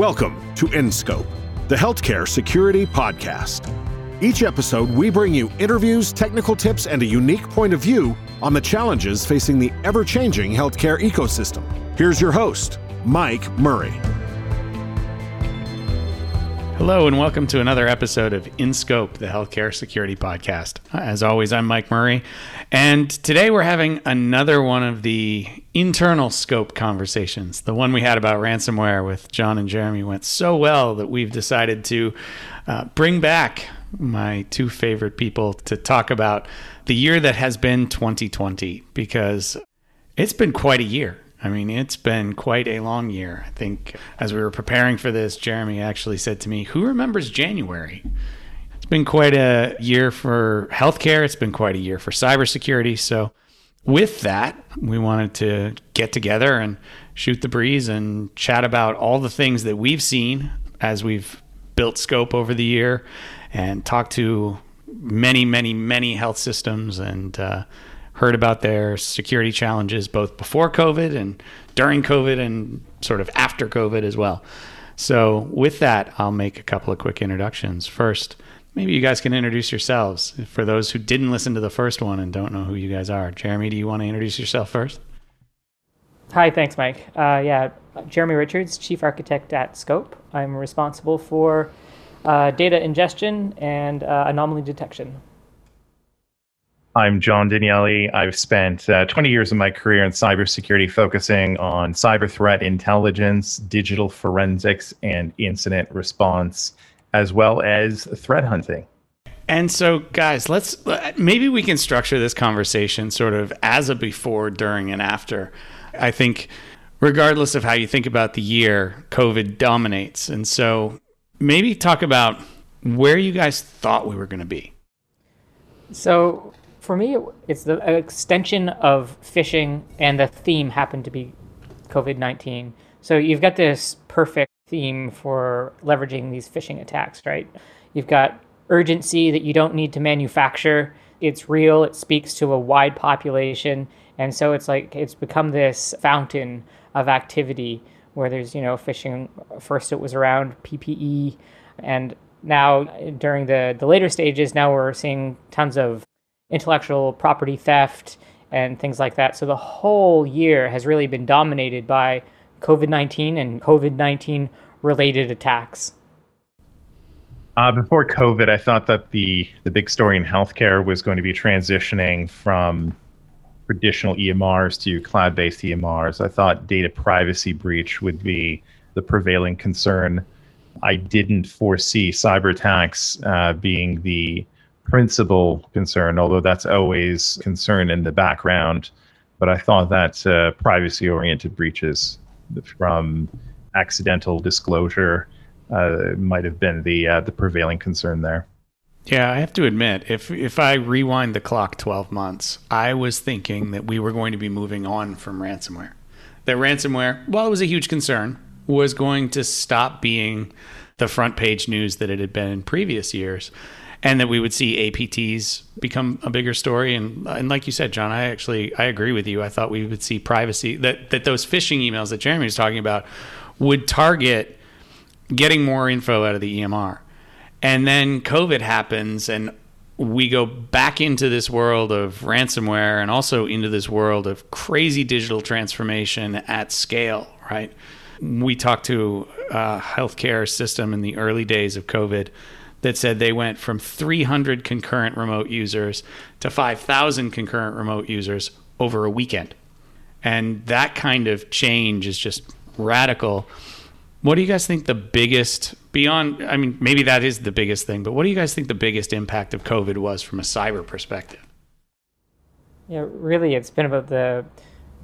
Welcome to InScope, the healthcare security podcast. Each episode, we bring you interviews, technical tips, and a unique point of view on the challenges facing the ever changing healthcare ecosystem. Here's your host, Mike Murray. Hello, and welcome to another episode of InScope, the Healthcare Security Podcast. As always, I'm Mike Murray, and today we're having another one of the internal scope conversations. The one we had about ransomware with John and Jeremy went so well that we've decided to uh, bring back my two favorite people to talk about the year that has been 2020 because it's been quite a year. I mean, it's been quite a long year. I think as we were preparing for this, Jeremy actually said to me, Who remembers January? It's been quite a year for healthcare. It's been quite a year for cybersecurity. So, with that, we wanted to get together and shoot the breeze and chat about all the things that we've seen as we've built scope over the year and talk to many, many, many health systems and, uh, heard about their security challenges both before COVID and during COVID and sort of after COVID as well. So, with that, I'll make a couple of quick introductions. First, maybe you guys can introduce yourselves for those who didn't listen to the first one and don't know who you guys are. Jeremy, do you want to introduce yourself first? Hi, thanks, Mike. Uh, yeah, Jeremy Richards, Chief Architect at Scope. I'm responsible for uh, data ingestion and uh, anomaly detection. I'm John Danielli. I've spent uh, 20 years of my career in cybersecurity focusing on cyber threat intelligence, digital forensics, and incident response, as well as threat hunting. And so, guys, let's maybe we can structure this conversation sort of as a before, during, and after. I think, regardless of how you think about the year, COVID dominates. And so, maybe talk about where you guys thought we were going to be. So, for me, it's the extension of phishing, and the theme happened to be COVID 19. So you've got this perfect theme for leveraging these phishing attacks, right? You've got urgency that you don't need to manufacture. It's real, it speaks to a wide population. And so it's like it's become this fountain of activity where there's, you know, phishing. First, it was around PPE. And now, during the, the later stages, now we're seeing tons of intellectual property theft and things like that. So the whole year has really been dominated by COVID 19 and COVID 19 related attacks. Uh, before COVID, I thought that the, the big story in healthcare was going to be transitioning from traditional EMRs to cloud based EMRs. I thought data privacy breach would be the prevailing concern. I didn't foresee cyber attacks uh, being the principal concern, although that's always concern in the background. But I thought that uh, privacy-oriented breaches from accidental disclosure uh, might have been the uh, the prevailing concern there. Yeah, I have to admit, if if I rewind the clock 12 months, I was thinking that we were going to be moving on from ransomware. That ransomware, while it was a huge concern, was going to stop being the front page news that it had been in previous years and that we would see APTs become a bigger story. And and like you said, John, I actually I agree with you. I thought we would see privacy that that those phishing emails that Jeremy was talking about would target getting more info out of the EMR. And then COVID happens and we go back into this world of ransomware and also into this world of crazy digital transformation at scale, right? We talked to a healthcare system in the early days of COVID that said they went from 300 concurrent remote users to 5,000 concurrent remote users over a weekend. And that kind of change is just radical. What do you guys think the biggest, beyond, I mean, maybe that is the biggest thing, but what do you guys think the biggest impact of COVID was from a cyber perspective? Yeah, really, it's been about the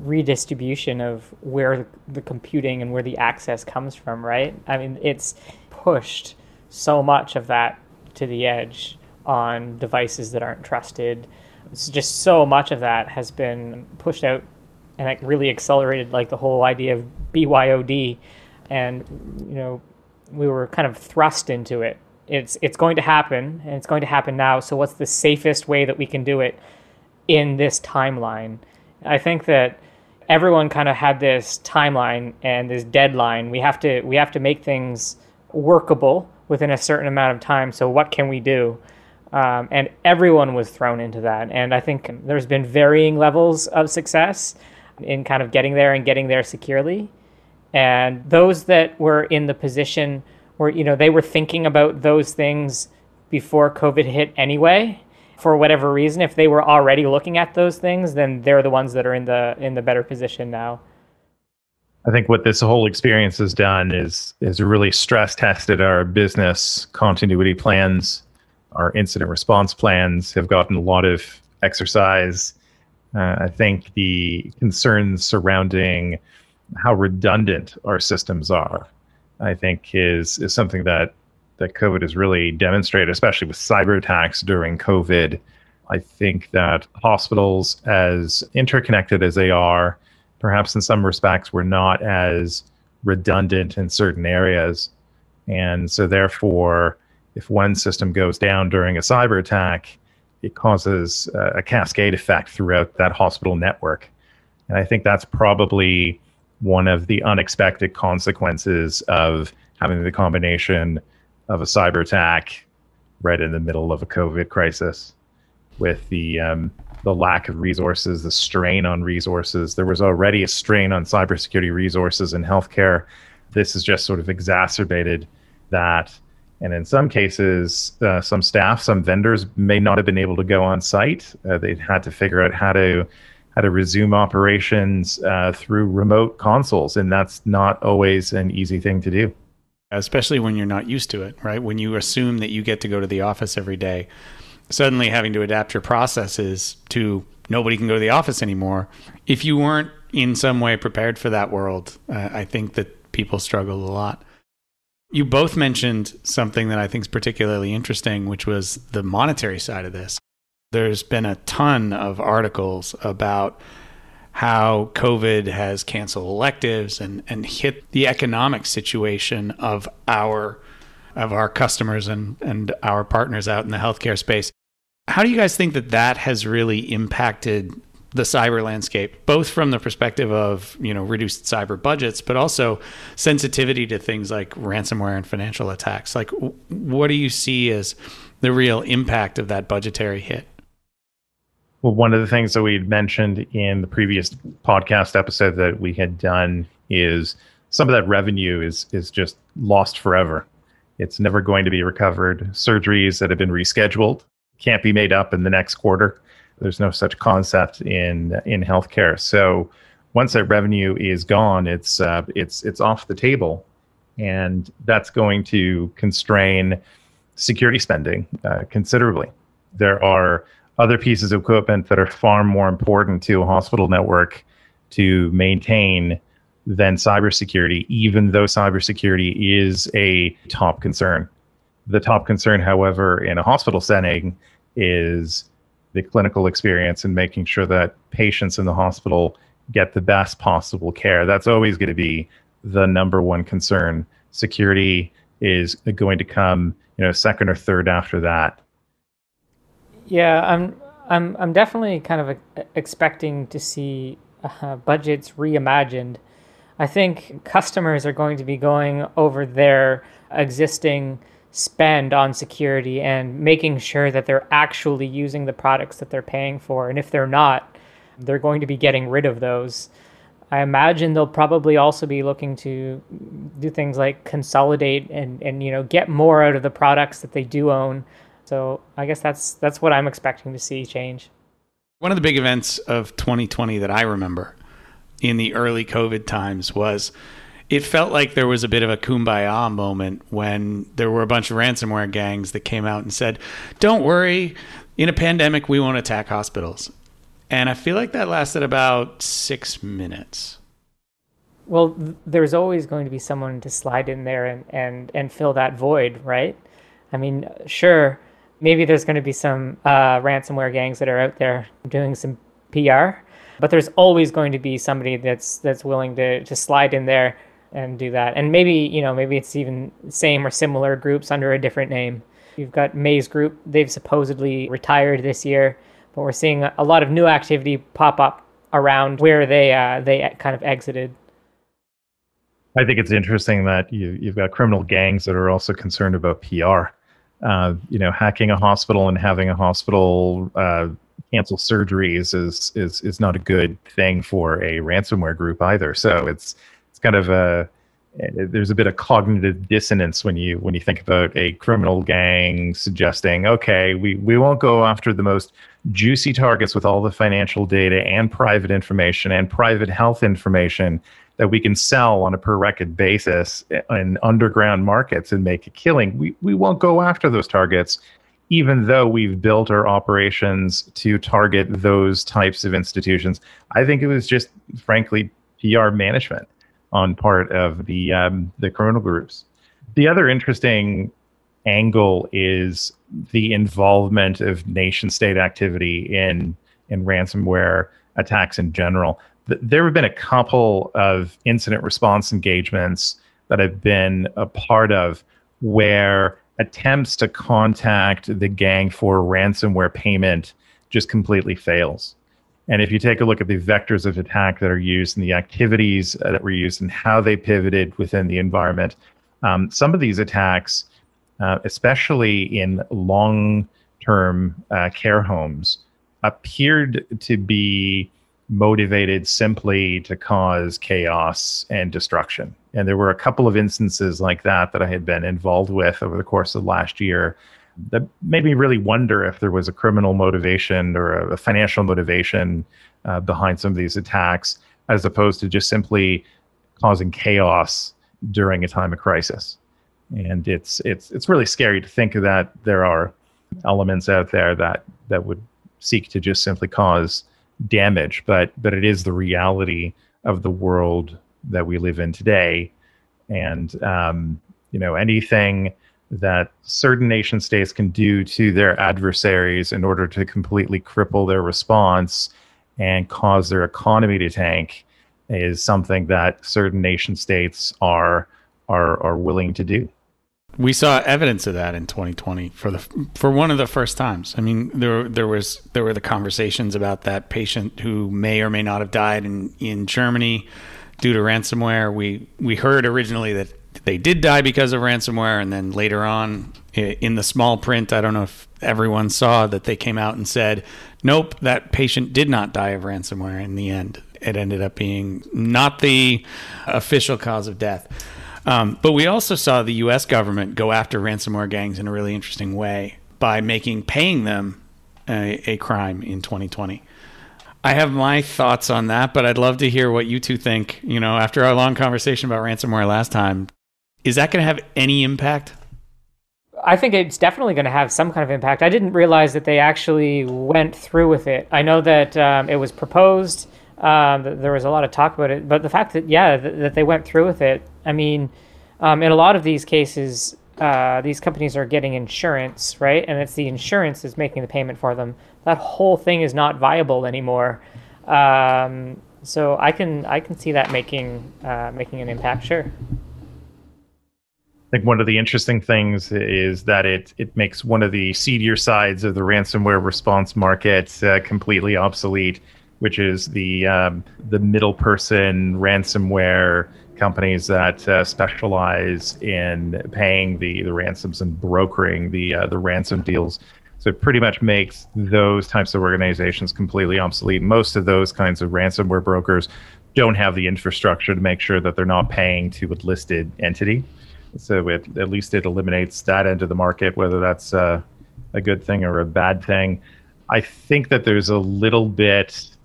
redistribution of where the computing and where the access comes from, right? I mean, it's pushed so much of that to the edge on devices that aren't trusted. It's just so much of that has been pushed out and it really accelerated like the whole idea of BYOD and you know we were kind of thrust into it. It's it's going to happen and it's going to happen now. So what's the safest way that we can do it in this timeline? I think that everyone kind of had this timeline and this deadline. We have to we have to make things workable within a certain amount of time. So what can we do? Um, and everyone was thrown into that. And I think there's been varying levels of success in kind of getting there and getting there securely. And those that were in the position where you know they were thinking about those things before COVID hit anyway for whatever reason, if they were already looking at those things, then they're the ones that are in the in the better position now. I think what this whole experience has done is is really stress tested our business continuity plans, our incident response plans have gotten a lot of exercise. Uh, I think the concerns surrounding how redundant our systems are, I think, is is something that that COVID has really demonstrated, especially with cyber attacks during COVID. I think that hospitals, as interconnected as they are, perhaps in some respects, were not as redundant in certain areas. And so, therefore, if one system goes down during a cyber attack, it causes a cascade effect throughout that hospital network. And I think that's probably one of the unexpected consequences of having the combination of a cyber attack right in the middle of a COVID crisis with the um, the lack of resources, the strain on resources. There was already a strain on cybersecurity resources in healthcare. This has just sort of exacerbated that. And in some cases, uh, some staff, some vendors may not have been able to go on site. Uh, they had to figure out how to how to resume operations uh, through remote consoles, and that's not always an easy thing to do especially when you're not used to it, right? When you assume that you get to go to the office every day, suddenly having to adapt your processes to nobody can go to the office anymore. If you weren't in some way prepared for that world, uh, I think that people struggled a lot. You both mentioned something that I think is particularly interesting, which was the monetary side of this. There's been a ton of articles about how COVID has canceled electives and, and hit the economic situation of our of our customers and, and our partners out in the healthcare space. How do you guys think that that has really impacted the cyber landscape, both from the perspective of you know reduced cyber budgets, but also sensitivity to things like ransomware and financial attacks? Like, what do you see as the real impact of that budgetary hit? Well, one of the things that we had mentioned in the previous podcast episode that we had done is some of that revenue is is just lost forever. It's never going to be recovered. Surgeries that have been rescheduled can't be made up in the next quarter. There's no such concept in in healthcare. So once that revenue is gone, it's uh, it's it's off the table, and that's going to constrain security spending uh, considerably. There are other pieces of equipment that are far more important to a hospital network to maintain than cybersecurity, even though cybersecurity is a top concern. The top concern, however, in a hospital setting is the clinical experience and making sure that patients in the hospital get the best possible care. That's always going to be the number one concern. Security is going to come, you know, second or third after that. Yeah, I'm I'm I'm definitely kind of expecting to see uh, budgets reimagined. I think customers are going to be going over their existing spend on security and making sure that they're actually using the products that they're paying for. And if they're not, they're going to be getting rid of those. I imagine they'll probably also be looking to do things like consolidate and, and you know get more out of the products that they do own so I guess that's that's what I'm expecting to see change. One of the big events of 2020 that I remember in the early COVID times was it felt like there was a bit of a kumbaya moment when there were a bunch of ransomware gangs that came out and said, "Don't worry, in a pandemic we won't attack hospitals." And I feel like that lasted about 6 minutes. Well, there's always going to be someone to slide in there and, and, and fill that void, right? I mean, sure, maybe there's going to be some uh, ransomware gangs that are out there doing some PR, but there's always going to be somebody that's that's willing to to slide in there and do that. And maybe you know maybe it's even same or similar groups under a different name. You've got Maze Group; they've supposedly retired this year, but we're seeing a lot of new activity pop up around where they uh, they kind of exited. I think it's interesting that you, you've got criminal gangs that are also concerned about PR. Uh, you know, hacking a hospital and having a hospital uh, cancel surgeries is is is not a good thing for a ransomware group either. So it's it's kind of a there's a bit of cognitive dissonance when you when you think about a criminal gang suggesting, okay, we we won't go after the most juicy targets with all the financial data and private information and private health information that we can sell on a per record basis in underground markets and make a killing. We we won't go after those targets, even though we've built our operations to target those types of institutions. I think it was just frankly PR management on part of the um, the criminal groups. The other interesting angle is the involvement of nation state activity in in ransomware attacks in general. There have been a couple of incident response engagements that I've been a part of where attempts to contact the gang for ransomware payment just completely fails. And if you take a look at the vectors of attack that are used and the activities uh, that were used and how they pivoted within the environment, um, some of these attacks, uh, especially in long term uh, care homes, appeared to be motivated simply to cause chaos and destruction. And there were a couple of instances like that that I had been involved with over the course of last year that made me really wonder if there was a criminal motivation or a, financial motivation uh, behind some of these attacks, as opposed to just simply causing chaos during a time of crisis. And it's it's it's really scary to think that there are elements out there that that would seek to just simply cause damage, but but it is the reality of the world that we live in today, and um, you know anything that certain nation states can do to their adversaries in order to completely cripple their response and cause their economy to tank is something that certain nation states are are are willing to do. We saw evidence of that in 2020 for the for one of the first times. I mean, there there was there were the conversations about that patient who may or may not have died in in Germany due to ransomware. We we heard originally that they did die because of ransomware, and then later on in the small print, I don't know if everyone saw that they came out and said, "Nope, that patient did not die of ransomware." In the end, it ended up being not the official cause of death. Um, but we also saw the U.S. government go after ransomware gangs in a really interesting way by making paying them a, a crime in 2020. I have my thoughts on that, but I'd love to hear what you two think. You know, after our long conversation about ransomware last time, is that going to have any impact? I think it's definitely going to have some kind of impact. I didn't realize that they actually went through with it. I know that um, it was proposed. Um, there was a lot of talk about it, but the fact that yeah, th- that they went through with it. I mean, um, in a lot of these cases, uh, these companies are getting insurance, right? And it's the insurance is making the payment for them. That whole thing is not viable anymore. Um, so I can I can see that making uh, making an impact. Sure. I think one of the interesting things is that it it makes one of the seedier sides of the ransomware response market uh, completely obsolete, which is the um, the middle person ransomware companies that uh, specialize in paying the, the ransoms and brokering the uh, the ransom deals. So it pretty much makes those types of organizations completely obsolete. Most of those kinds of ransomware brokers don't have the infrastructure to make sure that they're not paying to a listed entity. So it, at least it eliminates that end of the market, whether that's uh, a good thing or a bad thing. I think that there's a little bit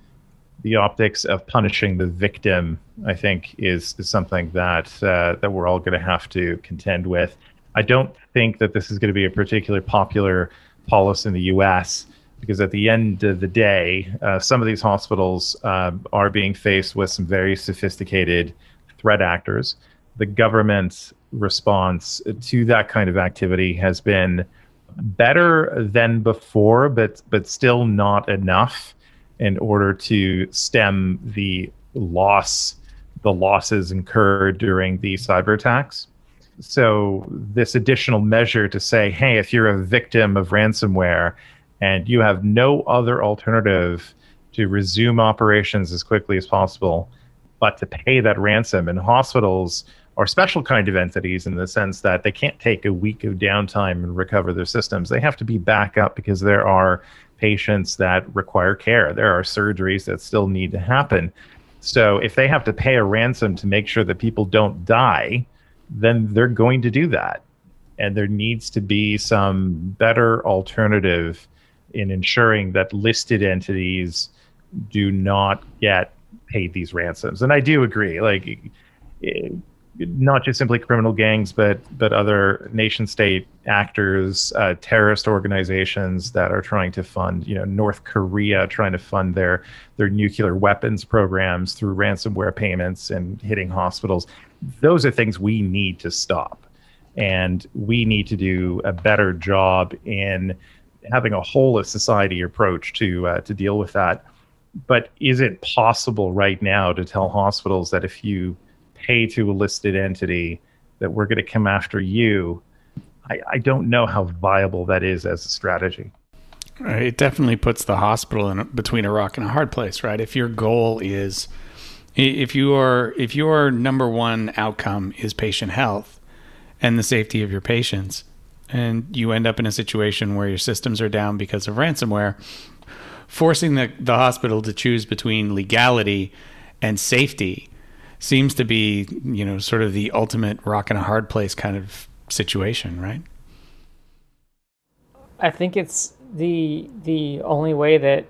the optics of punishing the victim. I think is, is something that uh, that we're all going to have to contend with. I don't think that this is going to be a particularly popular policy in the U.S. because at the end of the day, uh, some of these hospitals uh, are being faced with some very sophisticated threat actors. The government's response to that kind of activity has been better than before, but but still not enough in order to stem the loss, the losses incurred during the cyber attacks. So this additional measure to say, hey, if you're a victim of ransomware and you have no other alternative to resume operations as quickly as possible, but to pay that ransom. And hospitals are special kind of entities in the sense that they can't take a week of downtime and recover their systems. They have to be back up because there are patients that require care. There are surgeries that still need to happen. So if they have to pay a ransom to make sure that people don't die, then they're going to do that. And there needs to be some better alternative in ensuring that listed entities do not get paid these ransoms. And I do agree, like, not just simply criminal gangs, but but other nation state actors, uh, terrorist organizations that are trying to fund, you know, North Korea trying to fund their their nuclear weapons programs through ransomware payments and hitting hospitals. Those are things we need to stop, and we need to do a better job in having a whole of society approach to uh, to deal with that. But is it possible right now to tell hospitals that if you pay to a listed entity that we're going to come after you, I, I don't know how viable that is as a strategy. It definitely puts the hospital in between a rock and a hard place, right? If your goal is, if your if your number one outcome is patient health and the safety of your patients, and you end up in a situation where your systems are down because of ransomware, forcing the, the hospital to choose between legality and safety seems to be, you know, sort of the ultimate rock and a hard place kind of situation, right? I think it's the the only way that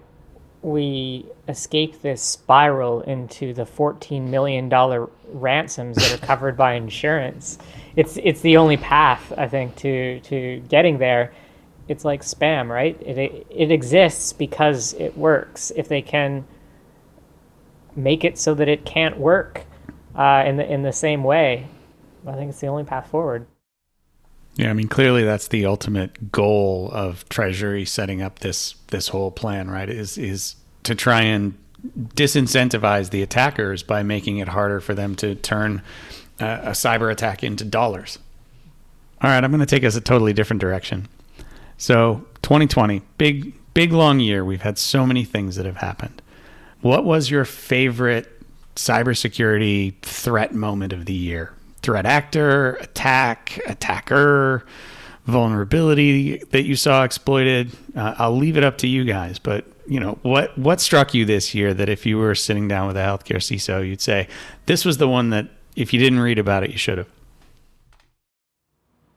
we escape this spiral into the fourteen million dollar ransoms that are covered by insurance. It's it's the only path I think to to getting there. It's like spam, right? It it exists because it works. If they can make it so that it can't work, uh, in the in the same way. I think it's the only path forward. Yeah, I mean, clearly that's the ultimate goal of Treasury setting up this this whole plan, right? Is is to try and disincentivize the attackers by making it harder for them to turn uh, a cyber attack into dollars. All right, I'm going to take us a totally different direction. So, 2020, big big long year. We've had so many things that have happened. What was your favorite cybersecurity threat moment of the year. Threat actor, attack, attacker, vulnerability that you saw exploited. Uh, I'll leave it up to you guys, but you know what what struck you this year that if you were sitting down with a healthcare CISO, you'd say this was the one that if you didn't read about it, you should have.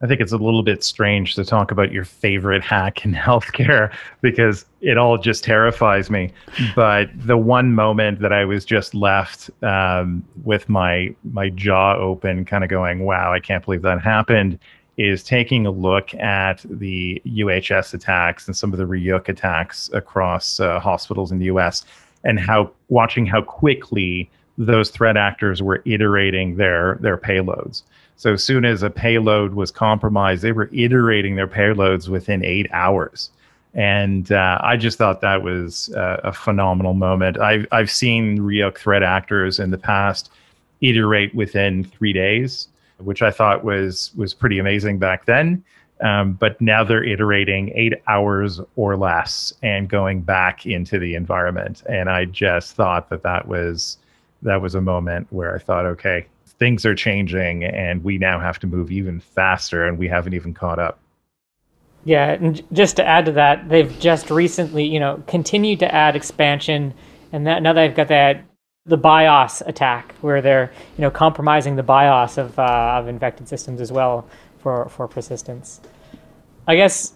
I think it's a little bit strange to talk about your favorite hack in healthcare because it all just terrifies me. But the one moment that I was just left um, with my my jaw open, kind of going, "Wow, I can't believe that happened," is taking a look at the UHS attacks and some of the Ryuk attacks across uh, hospitals in the U.S. and how watching how quickly those threat actors were iterating their their payloads. So as soon as a payload was compromised, they were iterating their payloads within eight hours. And uh, I just thought that was uh, a phenomenal moment. I've, I've seen Ryuk threat actors in the past iterate within three days, which I thought was was pretty amazing back then. Um, but now they're iterating eight hours or less and going back into the environment. And I just thought that that was that was a moment where I thought, okay, things are changing and we now have to move even faster and we haven't even caught up. Yeah, and just to add to that, they've just recently, you know, continued to add expansion and that now they've got that the BIOS attack where they're, you know, compromising the BIOS of uh, of infected systems as well for for persistence. I guess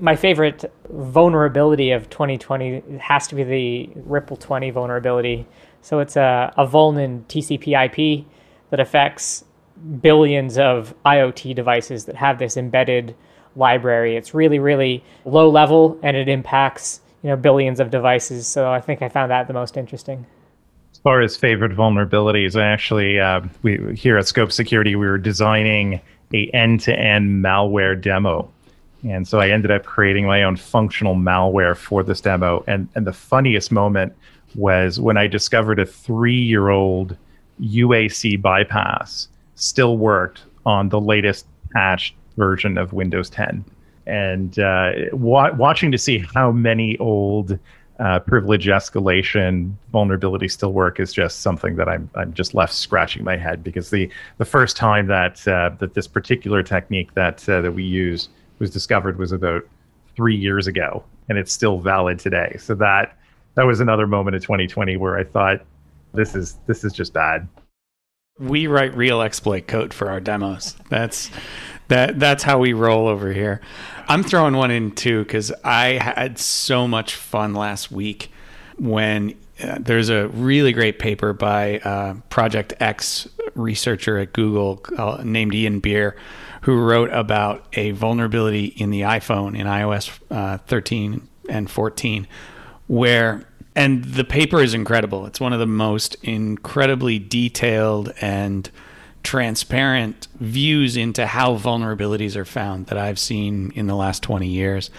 my favorite vulnerability of 2020 has to be the Ripple 20 vulnerability. So it's a, a vuln in TCP/IP that affects billions of IoT devices that have this embedded library. It's really, really low level and it impacts you know billions of devices. So I think I found that the most interesting. As far as favorite vulnerabilities, I actually uh, we here at Scope Security we were designing a end-to-end malware demo. And so I ended up creating my own functional malware for this demo. And and the funniest moment was when I discovered a three-year-old UAC bypass still worked on the latest patched version of Windows 10. And uh, wa- watching to see how many old uh, privilege escalation, vulnerabilities still work is just something that I'm I'm just left scratching my head because the the first time that uh, that this particular technique that uh, that we use was discovered was about three years ago, and it's still valid today. So that that was another moment of 2020 where I thought this is this is just bad. We write real exploit code for our demos. That's that that's how we roll over here. I'm throwing one in too because I had so much fun last week when uh, there's a really great paper by uh, Project X researcher at Google uh, named Ian Beer who wrote about a vulnerability in the iPhone in iOS uh, 13 and 14 where and the paper is incredible. It's one of the most incredibly detailed and transparent views into how vulnerabilities are found that I've seen in the last 20 years.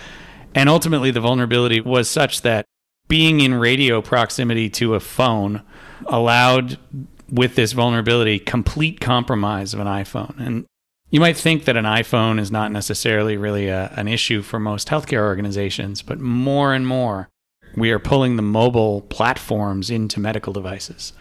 And ultimately, the vulnerability was such that being in radio proximity to a phone allowed, with this vulnerability, complete compromise of an iPhone. And you might think that an iPhone is not necessarily really a, an issue for most healthcare organizations, but more and more, we are pulling the mobile platforms into medical devices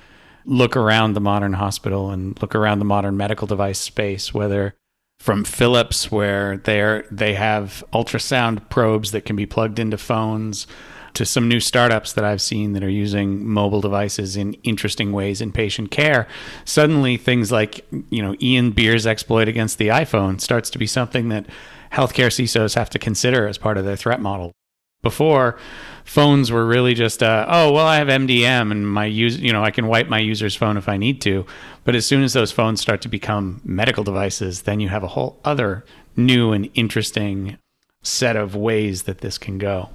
look around the modern hospital and look around the modern medical device space, whether from Philips, where they they have ultrasound probes that can be plugged into phones, to some new startups that I've seen that are using mobile devices in interesting ways in patient care. Suddenly, things like you know Ian Beer's exploit against the iPhone starts to be something that healthcare CISOs have to consider as part of their threat model. Before, phones were really just, uh, oh, well, I have MDM and my use, you know, I can wipe my user's phone if I need to. But as soon as those phones start to become medical devices, then you have a whole other new and interesting set of ways that this can go.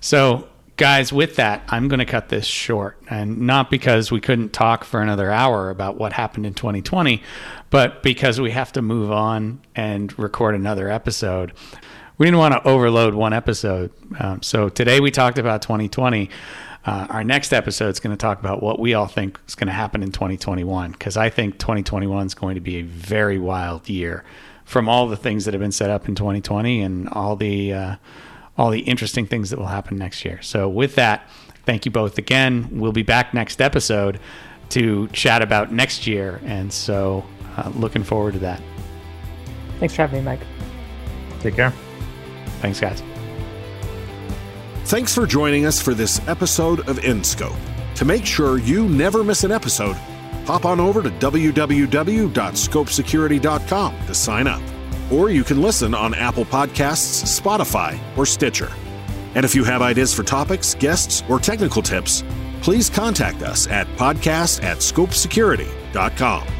So, guys, with that, I'm going to cut this short. And not because we couldn't talk for another hour about what happened in 2020, but because we have to move on and record another episode we didn't want to overload one episode. Um, so today we talked about 2020. Uh, our next episode is going to talk about what we all think is going to happen in 2021 because I think 2021 is going to be a very wild year from all the things that have been set up in 2020 and all the uh, all the interesting things that will happen next year. So with that, thank you both again. We'll be back next episode to chat about next year, and so uh, looking forward to that. Thanks for having me, Mike. Take care. Thanks, guys. Thanks for joining us for this episode of InScope. To make sure you never miss an episode, hop on over to www.scopesecurity.com to sign up. Or you can listen on Apple Podcasts, Spotify, or Stitcher. And if you have ideas for topics, guests, or technical tips, please contact us at podcast at scopesecurity.com.